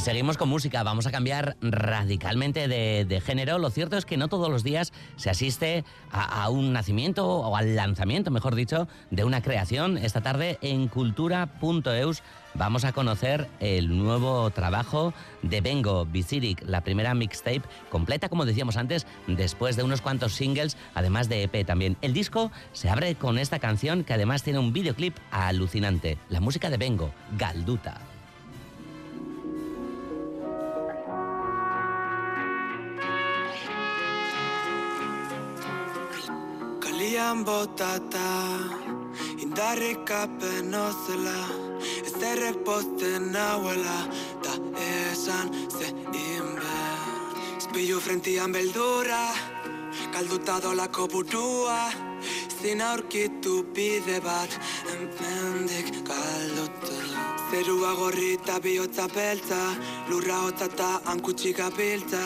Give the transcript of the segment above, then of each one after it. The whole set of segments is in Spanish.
Seguimos con música, vamos a cambiar radicalmente de, género. Lo cierto es que no todos los días se asiste a, un nacimiento o al lanzamiento, mejor dicho, de una creación. Esta tarde en cultura.eus vamos a conocer el nuevo trabajo de Bengo Visiric, la primera mixtape completa, como decíamos antes, después de unos cuantos singles, además de EP también. El disco se abre con esta canción que además tiene un videoclip alucinante, la música de Bengo, Galduta. Kalian botata Indarrik apen ozela Ez derrek posten nauela Ta esan ze inber Zpilu frentian beldura Kalduta dolako burua Zin aurkitu bide bat Hemendik kalduta Zerua gorri eta bihotza beltza Lurra hotza eta hankutxik abiltza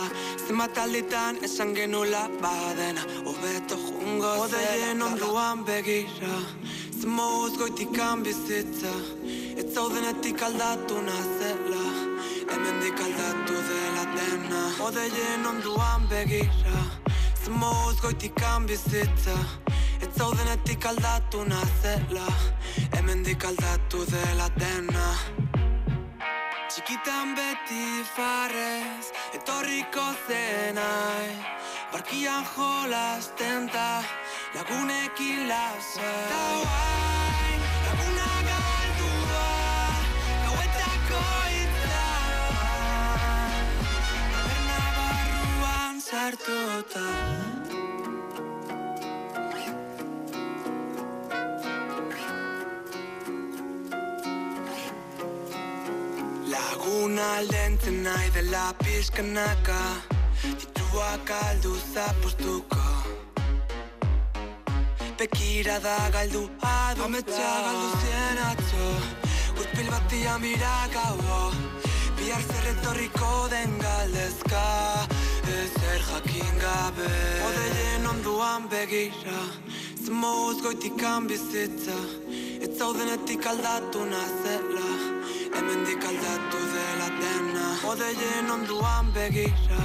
Zenbat alditan esan genula badena Obeto jungo zela Odeien onduan begira Zemoz goitikan bizitza. Ez zaudenetik aldatu nazela Hemendik aldatu dela dena. Odeien onduan begira Zemoz goitikan bizitza Ez zaudenetik aldatu nazela Hemendik aldatu dela dena. Txikitan beti farrez Etorriko zenai Barkian jolasten ta Lagunekin lasa Ta Laguna galdua Gauetako itzan Taberna barruan sartuta Laguna aldentzen nahi dela pizkanaka Dituak aldu zapostuko Bekira da galdu adu Ametsa galdu zien atzo Gurpil batia mirakago Bihar zer etorriko den galdezka Ezer jakin gabe Odeien onduan begira Zemoz goitikan bizitza. Ez zaudenetik aldatu nazela. Hemendik aldatu dela dena. Odeien onduan begira.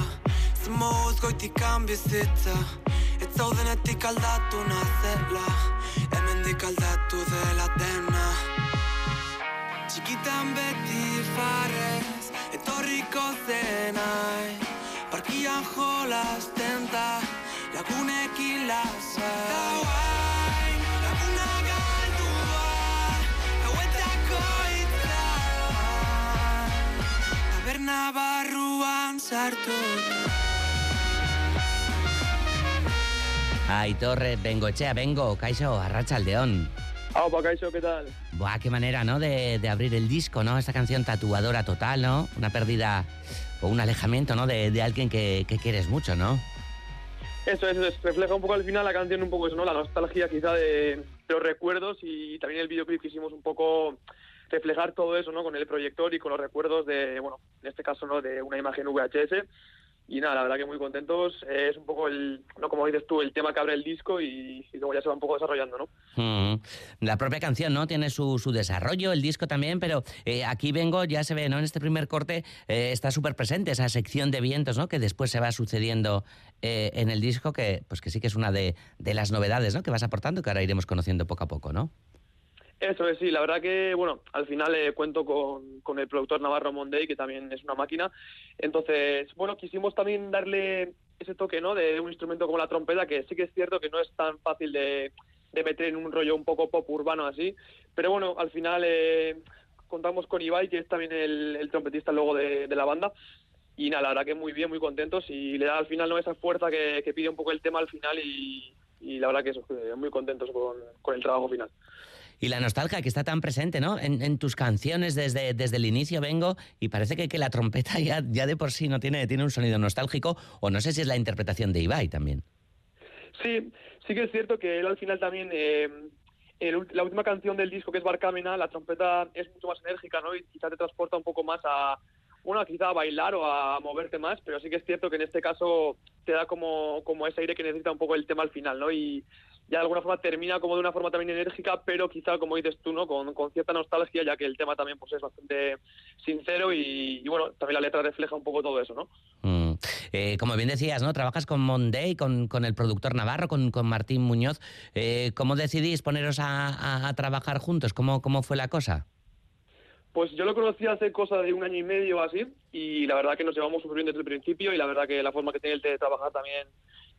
Zemoz goitikan bizitza. Ez zaudenetik aldatu nazela. Hemendik aldatu dela dena. Txikitan beti farrez Etorriko zenai. Parkian jolasten da Lagunekin lasa Da guain, barruan sartu Aitor Bengochea, Bengo, Kaixo, Arrachaldeón. Aupa, Kaixo, ¿qué tal? Buah, qué manera, ¿no? De, de, abrir el disco, ¿no? Esta canción tatuadora total, ¿no? Una pérdida o un alejamiento, ¿no? De, de alguien que, que, quieres mucho, ¿no? Eso, eso, es, refleja un poco al final la canción, un poco eso, ¿no? La nostalgia quizá de, de los recuerdos y también el videoclip que hicimos un poco reflejar todo eso, ¿no? Con el proyector y con los recuerdos de, bueno, en este caso, ¿no? De una imagen VHS y nada, la verdad que muy contentos. Es un poco el, no como dices tú, el tema que abre el disco y, y luego ya se va un poco desarrollando, ¿no? Mm. La propia canción, ¿no? Tiene su, su desarrollo, el disco también, pero eh, aquí vengo, ya se ve, ¿no? En este primer corte eh, está súper presente esa sección de vientos, ¿no? Que después se va sucediendo eh, en el disco, que pues que sí que es una de, de las novedades, ¿no? Que vas aportando, que ahora iremos conociendo poco a poco, ¿no? Eso es, sí, la verdad que, bueno, al final eh, cuento con, con, el productor Navarro Monday, que también es una máquina. Entonces, bueno, quisimos también darle ese toque, ¿no? De un instrumento como la trompeta, que sí que es cierto que no es tan fácil de, de meter en un rollo un poco pop urbano así. Pero bueno, al final eh, contamos con Ibai, que es también el, trompetista luego de, de, la banda. Y nada, la verdad que muy bien, muy contentos y le da al final ¿no? esa fuerza que, pide un poco el tema al final y, y la verdad que eso, muy contentos con, con el trabajo final y la nostalgia que está tan presente ¿no? en, en tus canciones desde, desde, el inicio vengo y parece que, que la trompeta ya, ya, de por sí no tiene, tiene un sonido nostálgico o no sé si es la interpretación de Ibai también. Sí, sí que es cierto que él al final también, eh, el, la última canción del disco que es Barcamina, la trompeta es mucho más enérgica ¿no? y quizá te transporta un poco más a, bueno, quizá a bailar o a moverte más, pero sí que es cierto que en este caso te da como, como ese aire que necesita un poco el tema al final, ¿no? Y, ya de alguna forma termina como de una forma también enérgica, pero quizá, como dices tú, ¿no? Con, con cierta nostalgia, ya que el tema también pues, es bastante sincero y, y, bueno, también la letra refleja un poco todo eso, ¿no? Mm. Eh, como bien decías, ¿no? Trabajas con Monday, con, con el productor Navarro, con, con Martín Muñoz. Eh, ¿Cómo decidís poneros a, a, a trabajar juntos? ¿Cómo, ¿Cómo fue la cosa? Pues yo lo conocí hace cosa de un año y medio o así y la verdad que nos llevamos súper bien desde el principio y la verdad que la forma que tiene él de trabajar también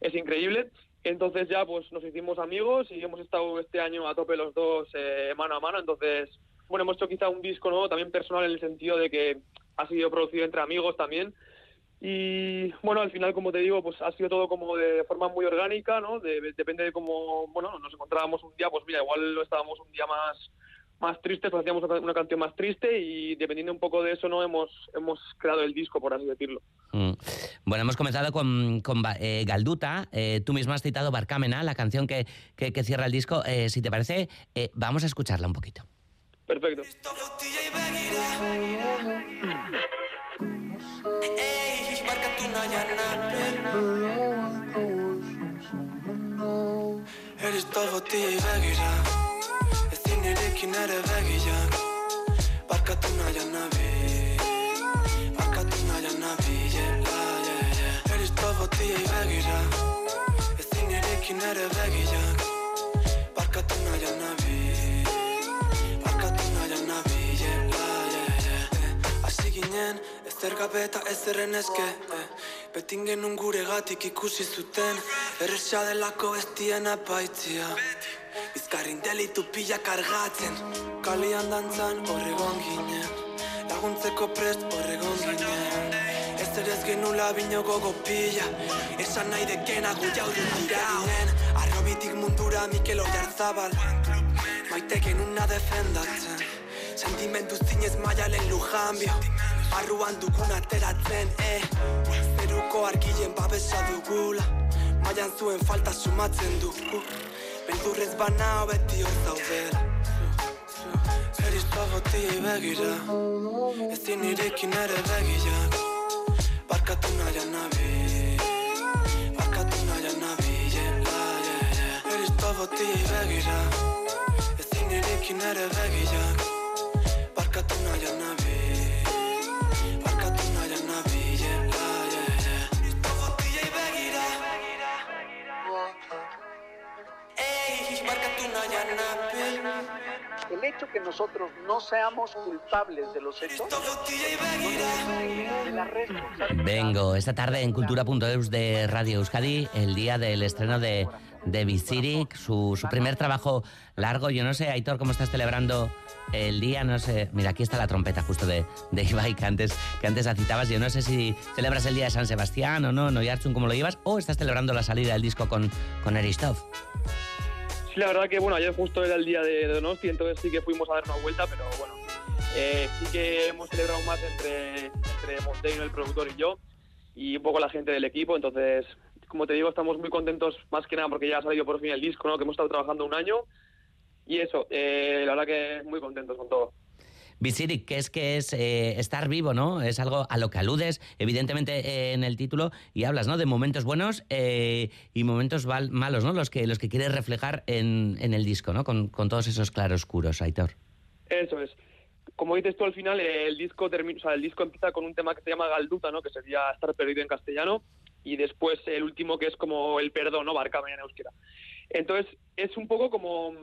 es increíble. Entonces ya pues nos hicimos amigos y hemos estado este año a tope los dos eh, mano a mano. Entonces, bueno, hemos hecho quizá un disco nuevo también personal en el sentido de que ha sido producido entre amigos también. Y bueno, al final, como te digo, pues ha sido todo como de forma muy orgánica, ¿no? De, depende de cómo, bueno, nos encontrábamos un día, pues mira, igual lo estábamos un día más más triste, pues hacíamos una canción más triste y dependiendo un poco de eso no hemos hemos creado el disco, por así decirlo. Mm. Bueno, hemos comenzado con, con eh, Galduta, eh, tú mismo has citado Barcamena, la canción que, que, que cierra el disco. Eh, si te parece, eh, vamos a escucharla un poquito. Perfecto. Nirekin ere begiak Barkatu nahian nabi Barkatu nahian nabi yeah, yeah, yeah. Eriz tobotiei begira Ezin nirekin ere begiak Barkatu nahian nabi Barkatu nahian nabi yeah, yeah, yeah. Asi ginen ezer gabe eta ezerren eske eh. Betin genuen gure gatik ikusi zuten Erresa delako bestien apaitzia Bizkarrin delitu pila kargatzen. Kalian dantzan horregon ginen. Laguntzeko prest horregon ginen. Ez ere ez genula bino gogo pila. Esan nahi dekena gu jaurri dira Arrobitik mundura Mikel Oyarzabal. Maite genuna defendatzen. Sentimendu zinez maialen lujanbio. Arruan dugun ateratzen, eh. Zeruko argilen babesa dugula. Maian zuen falta sumatzen dugu Beldurrez banao beti hor zaudela. Eriz pagotiei begira. Ezin irekin ere begiak Barkatu nahian nabi. Barkatu nahian nabi yeah, yeah, yeah. Eriz pagotiei begira. Ezin irekin ere begiak El hecho que nosotros no seamos culpables de los hechos. Vengo esta tarde en cultura.eus de Radio Euskadi, el día del estreno de, de su, su primer trabajo largo. Yo no sé, Aitor, cómo estás celebrando el día, no sé. Mira, aquí está la trompeta justo de, de Ibai que antes, que antes la citabas. Yo no sé si celebras el día de San Sebastián o no, no, Yarchun, cómo lo llevas, o estás celebrando la salida del disco con, con Eristov. La verdad que bueno, ayer justo era el día de Donosti, entonces sí que fuimos a dar una vuelta, pero bueno, eh, sí que hemos celebrado más entre, entre Monteino, el productor y yo, y un poco la gente del equipo, entonces, como te digo, estamos muy contentos más que nada porque ya ha salido por fin el disco, ¿no? que hemos estado trabajando un año, y eso, eh, la verdad que muy contentos con todo. Visirik, que es que es eh, estar vivo, ¿no? Es algo a lo que aludes, evidentemente, eh, en el título, y hablas, ¿no? De momentos buenos eh, y momentos malos, ¿no? Los que, los que quieres reflejar en, en el disco, ¿no? Con, con todos esos claroscuros, Aitor. Eso es. Como dices tú al final, el disco termina, o sea, el disco empieza con un tema que se llama Galduta, ¿no? Que sería estar perdido en castellano, y después el último que es como el perdón, ¿no? Barcame en euskera. Entonces, es un poco como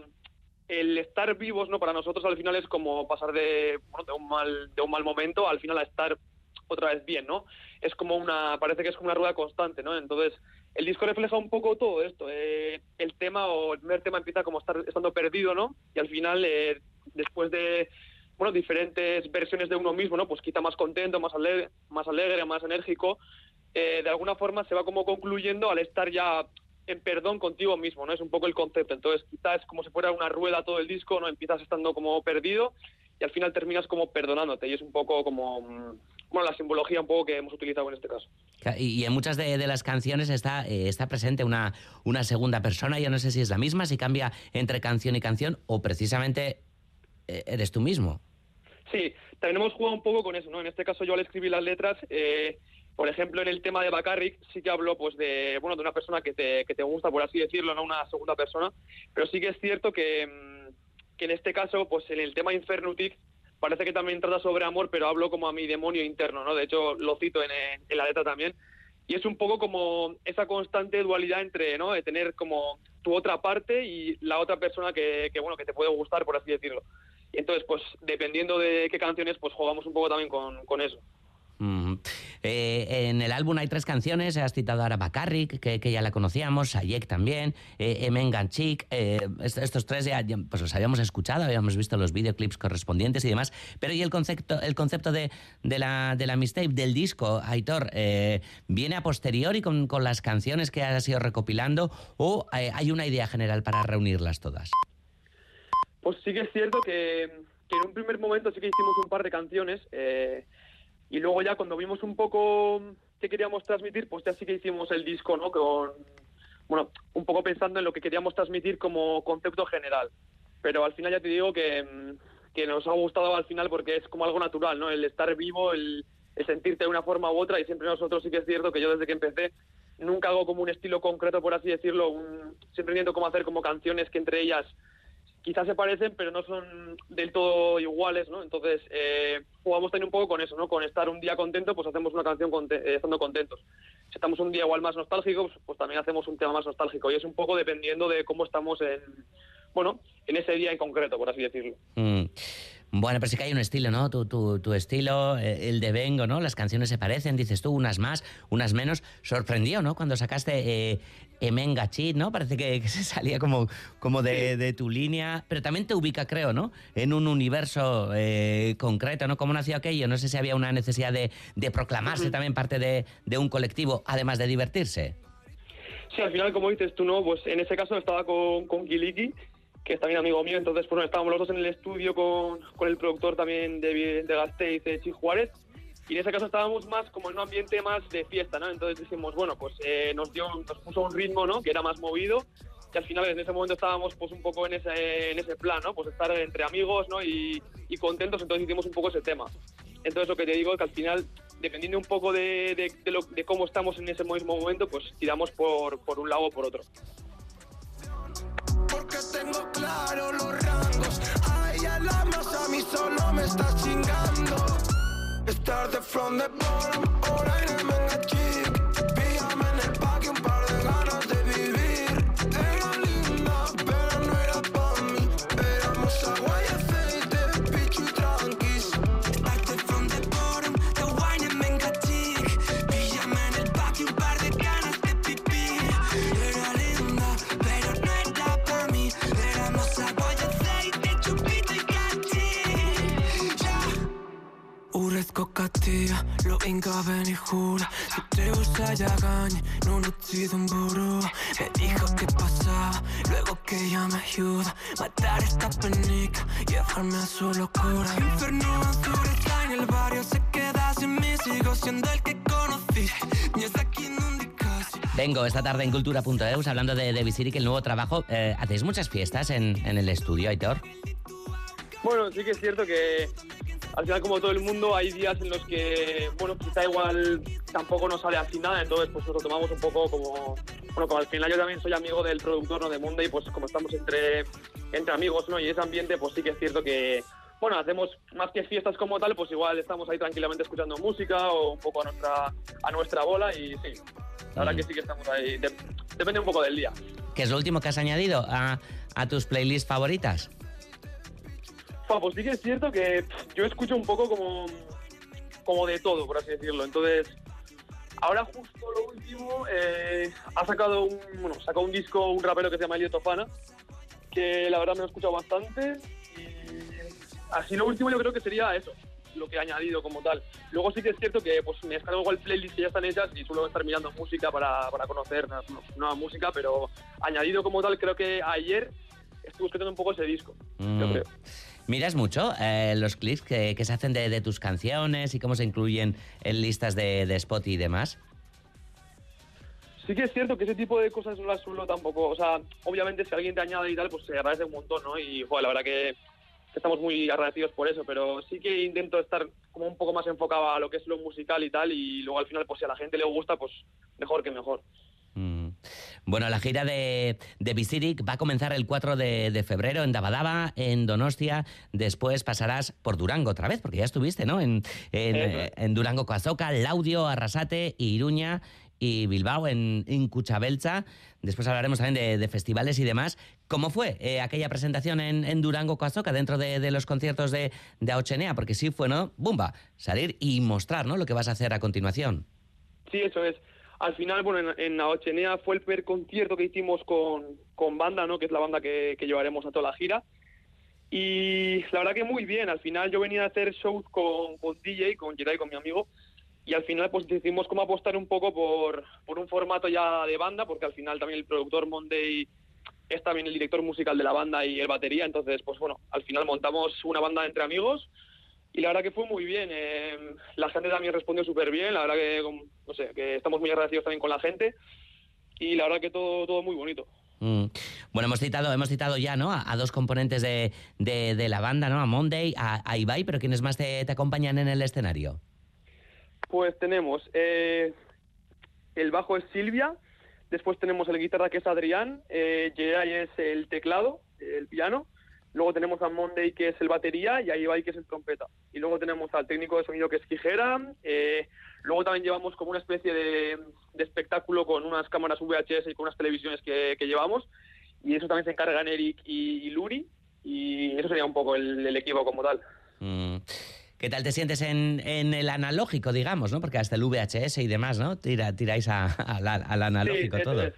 el estar vivos, ¿no? Para nosotros al final es como pasar de, un mal momento al final a estar otra vez bien, ¿no? Es como una, parece que es como una rueda constante, ¿no? Entonces, el disco refleja un poco todo esto. eh, el tema o el primer tema empieza como estar estando perdido, ¿no? Y al final, eh, después de bueno, diferentes versiones de uno mismo, ¿no? Pues quizá más contento, más alegre, más, alegre, más enérgico, eh, de alguna forma se va como concluyendo al estar ya en perdón contigo mismo, ¿no? Es un poco el concepto. Entonces, quizás es como si fuera una rueda todo el disco, ¿no? Empiezas estando como perdido y al final terminas como perdonándote. Y es un poco como, mm, bueno, la simbología un poco que hemos utilizado en este caso. Y, y en muchas de, de las canciones está, eh, está presente una, una segunda persona, yo no sé si es la misma, si cambia entre canción y canción, o precisamente eh, eres tú mismo. Sí, también hemos jugado un poco con eso, ¿no? En este caso yo al escribir las letras, eh, Por ejemplo, en el tema de Bacarric sí que hablo pues de bueno de una persona que te, que te gusta, por así decirlo, no una segunda persona, pero sí que es cierto que, mm, que en este caso, pues en el tema Infernutic, parece que también trata sobre amor, pero hablo como a mi demonio interno, ¿no? De hecho, lo cito en, en la letra también. Y es un poco como esa constante dualidad entre, ¿no? De tener como tu otra parte y la otra persona que, que bueno, que te puede gustar, por así decirlo. Y entonces, pues, dependiendo de qué canciones, pues jugamos un poco también con, con eso. Eh, en el álbum hay tres canciones, has citado a Bacarric, que, que ya la conocíamos, Ayek también, eh, Emen Ganchik, eh, estos tres ya, pues los habíamos escuchado, habíamos visto los videoclips correspondientes y demás, pero ¿y el concepto, el concepto de, de la, de la mixtape, del disco, Aitor, eh, viene a posteriori con, con, las canciones que has ido recopilando o hay una idea general para reunirlas todas? Pues sí que es cierto que en un primer momento sí que hicimos un par de canciones, y luego ya cuando vimos un poco qué queríamos transmitir, pues ya sí que hicimos el disco, ¿no? Con, bueno, un poco pensando en lo que queríamos transmitir como concepto general. Pero al final ya te digo que, que nos ha gustado al final porque es como algo natural, ¿no? El estar vivo, el, el sentirte de una forma u otra y siempre nosotros sí que es cierto que yo desde que empecé nunca hago como un estilo concreto, por así decirlo, un, siempre intento como hacer como canciones que entre ellas quizás se parecen, pero no son del todo iguales, ¿no? Entonces, eh, jugamos también un poco con eso, ¿no? Con estar un día contento, pues hacemos una canción eh, estando contentos. Si estamos un día igual más nostálgicos, pues también hacemos un tema más nostálgico. Y es un poco dependiendo de cómo estamos en, bueno, en ese día en concreto, por así decirlo. Mm. Bueno, pero sí que hay un estilo, ¿no? Tu, tu, tu estilo, eh, el de Vengo, ¿no? Las canciones se parecen, dices tú, unas más, unas menos. Sorprendió, ¿no? Cuando sacaste eh, Emenga Chit, ¿no? Parece que, que, se salía como, como de, de, tu línea, pero también te ubica, creo, ¿no? En un universo eh, concreto, ¿no? ¿Cómo nació aquello? No sé si había una necesidad de, de proclamarse también parte de, de un colectivo, además de divertirse. Sí, al final, como dices tú, ¿no? Pues en ese caso estaba con, con Kiliki que es también amigo mío, entonces pues, estábamos los dos en el estudio con, con el productor también de, de Gasteiz, de Chi Juárez, y en ese caso estábamos más como en un ambiente más de fiesta, ¿no? Entonces dijimos, bueno, pues eh, nos, dio, nos puso un ritmo, ¿no? Que era más movido, y al final en ese momento estábamos pues un poco en ese, en ese plan, ¿no? Pues estar entre amigos, ¿no? Y, y contentos, entonces hicimos un poco ese tema. Entonces lo que te digo es que al final, dependiendo un poco de, de, de, lo, de cómo estamos en ese mismo momento, pues tiramos por, por un lado o por otro. Tengo claro los rangos. A ella la más a mí solo me está chingando. Estar de front de bottom, lo inka veni jura Si te gusta ya gañe, no necesito un burro Me dijo que pasaba, luego que ella me ayuda Matar esta penica, llevarme a su locura Inferno azul está en el barrio, se queda sin mí. Sigo siendo el que conociste. Ni es aquí. Vengo esta tarde en cultura.eus hablando de, de Visiric, el nuevo trabajo. Eh, ¿Hacéis muchas fiestas en, en el estudio, Aitor? Bueno, sí que es cierto que al final, como todo el mundo, hay días en los que, bueno, quizá igual tampoco nos sale así nada, entonces pues nos lo tomamos un poco como, bueno, como al final yo también soy amigo del productor, ¿no? De Monday, pues como estamos entre, entre amigos, ¿no? Y ese ambiente, pues sí que es cierto que, bueno, hacemos más que fiestas como tal, pues igual estamos ahí tranquilamente escuchando música o un poco a nuestra, a nuestra bola y sí, la verdad Mm. que sí que estamos ahí, de- depende un poco del día. ¿Qué es lo último que has añadido a, a tus playlists favoritas? Pues sí que es cierto que pff, yo escucho un poco como, como de todo, por así decirlo. Entonces, ahora justo lo último, eh, ha sacado un, bueno, sacó un disco un rapero que se llama Elio Tofana, que la verdad me lo he escuchado bastante. Y así lo último yo creo que sería eso, lo que he añadido como tal. Luego sí que es cierto que pues me descargo igual playlists que ya están hechas y suelo estar mirando música para, para conocer nueva, nueva música, pero añadido como tal creo que ayer estuve escuchando un poco ese disco, yo Mm. creo. ¿Miras mucho eh, los clips que, que se hacen de, de tus canciones y cómo se incluyen en listas de, de Spotify y demás? Sí que es cierto que ese tipo de cosas no las suelo tampoco, o sea, obviamente si alguien te añade y tal, pues se agradece un montón, ¿no? Y, joder, la verdad que estamos muy agradecidos por eso, pero sí que intento estar como un poco más enfocado a lo que es lo musical y tal, y luego al final, pues si a la gente le gusta, pues mejor que mejor. Bueno, la gira de, de va a comenzar el 4 de, de febrero en Dabadaba, en Donostia. Después pasarás por Durango otra vez, porque ya estuviste, ¿no? En, eh, en Durango, Coazoca, Laudio, Arrasate, Iruña y Bilbao, en, en Cuchabelcha. Después hablaremos también de, de festivales y demás. ¿Cómo fue eh, aquella presentación en, en Durango, Coazoca, dentro de, de los conciertos de, de Aochenea? Porque sí fue, ¿no? Bumba, salir y mostrar, ¿no? Lo que vas a hacer a continuación. Sí, eso es. Al final, bueno, en, en Aochenea fue el primer concierto que hicimos con, con banda, ¿no? Que es la banda que, que llevaremos a toda la gira. Y la verdad que muy bien. Al final yo venía a hacer shows con, con DJ, con Jedi, con mi amigo. Y al final pues decidimos cómo apostar un poco por, por un formato ya de banda, porque al final también el productor Monday es también el director musical de la banda y el batería. Entonces, pues bueno, al final montamos una banda entre amigos y la verdad que fue muy bien. eh, la gente también respondió súper bien. La verdad que, no sé, que estamos muy agradecidos también con la gente. Y la verdad que todo, todo muy bonito. Mm. Bueno, hemos citado, hemos citado ya, ¿no? A, a dos componentes de, de- de la banda, ¿no? A Monday, a, a Ibai, pero ¿quiénes más te, te acompañan en el escenario? Pues tenemos eh, el bajo es Silvia, después tenemos el guitarra que es Adrián, eh, es el teclado, el piano, luego tenemos a Monday que es el batería y a Ibai que es el trompeta. Y luego tenemos al técnico de sonido que es Quijera, eh, luego también llevamos como una especie de, de espectáculo con unas cámaras VHS y con unas televisiones que, que llevamos y eso también se encargan Eric y, y Luri y eso sería un poco el, el equipo como tal. Mm. ¿Qué tal te sientes en, en el analógico, digamos, ¿no? Porque hasta el VHS y demás, ¿no? Tira, tiráis a- a la- al analógico Sí, todo. es.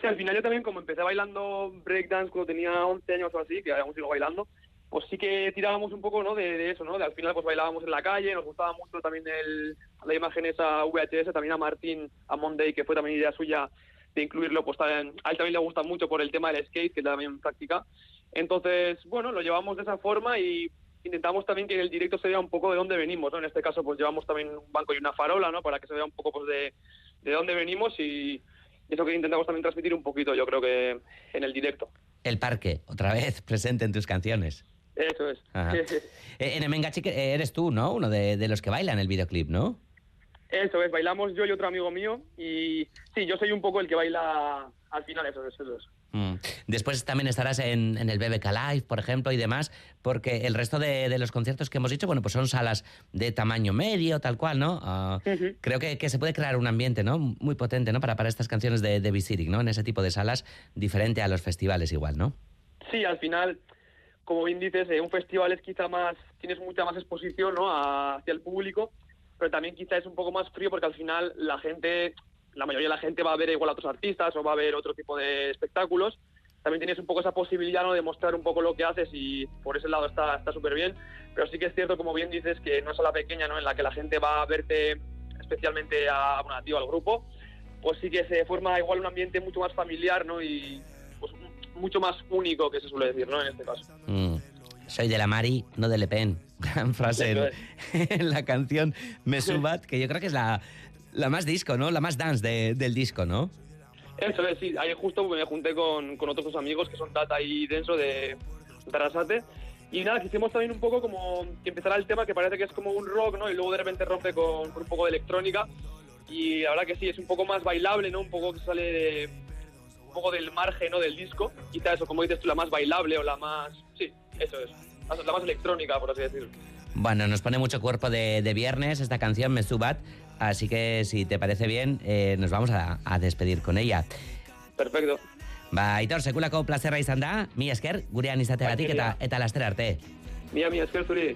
Sí, al final yo también, como empecé bailando breakdance cuando tenía 11 años o así, que aún sigo bailando, pues sí que tirábamos un poco ¿no? de, de eso, ¿no? De al final pues bailábamos en la calle, nos gustaba mucho también el, la imagen esa VHS, también a Martín, a Monday, que fue también idea suya de incluirlo, pues también, a él también le gusta mucho por el tema del skate, que también practica. Entonces, bueno, lo llevamos de esa forma y intentamos también que en el directo se vea un poco de dónde venimos, ¿no? En este caso, pues llevamos también un banco y una farola, ¿no? Para que se vea un poco pues de, de dónde venimos y eso que intentamos también transmitir un poquito, yo creo que en el directo. El parque, otra vez, presente en tus canciones. Eso es. Eh, en Emengachi que eres tú, ¿no? Uno de, de los que bailan el videoclip, ¿no? Eso es, bailamos yo y otro amigo mío y sí, yo soy un poco el que baila al final, eso es, eso es. Mm. Después también estarás en, en el BBK Live, por ejemplo, y demás, porque el resto de, de los conciertos que hemos dicho, bueno, pues son salas de tamaño medio, tal cual, ¿no? Ujú. Creo que, que se puede crear un ambiente, ¿no? Muy potente, ¿no? Para, para estas canciones de, de Visirik, ¿no? En ese tipo de salas, diferente a los festivales igual, ¿no? Sí, al final, como bien dices, eh, un festival es quizá más, tienes mucha más exposición ¿no? a- hacia el público, pero también quizá es un poco más frío porque al final la gente, la mayoría de la gente va a ver igual a otros artistas o va a ver otro tipo de espectáculos. También tienes un poco esa posibilidad ¿no? de mostrar un poco lo que haces y por ese lado está está súper bien. Pero sí que es cierto, como bien dices, que no es a la pequeña ¿no? en la que la gente va a verte especialmente a, bueno, a ti o al grupo, pues sí que se forma igual un ambiente mucho más familiar ¿no? y pues, mucho más único que se suele decir ¿no? en este caso. Mm. Soy de la Mari, no de Le Pen. Gran frase en, en la canción Me Subat, que yo creo que es la, la más disco, ¿no? La más dance de- del disco, ¿no? Eso es, sí. Ahí justo me junté con, con otros dos amigos que son Tata y Denso de Tarasate. Y nada, quisimos también un poco como que empezara el tema que parece que es como un rock, ¿no? Y luego de repente rompe con, con un poco de electrónica. Y la verdad que sí, es un poco más bailable, ¿no? Un poco que sale de, un poco del margen, ¿no? Del disco. Quizá eso, como dices tú, la más bailable o la más... Sí, eso es. La más electrónica, por así decirlo. Bueno, nos pone mucho cuerpo de, de viernes esta canción, Me Subat, así que si te parece bien, eh, nos vamos a, a despedir con ella. Perfecto. Ba, Aitor, sekulako plazerra izan da, mi esker, gurean izateagatik eta, eta laster arte. Mia, mia, esker zuri.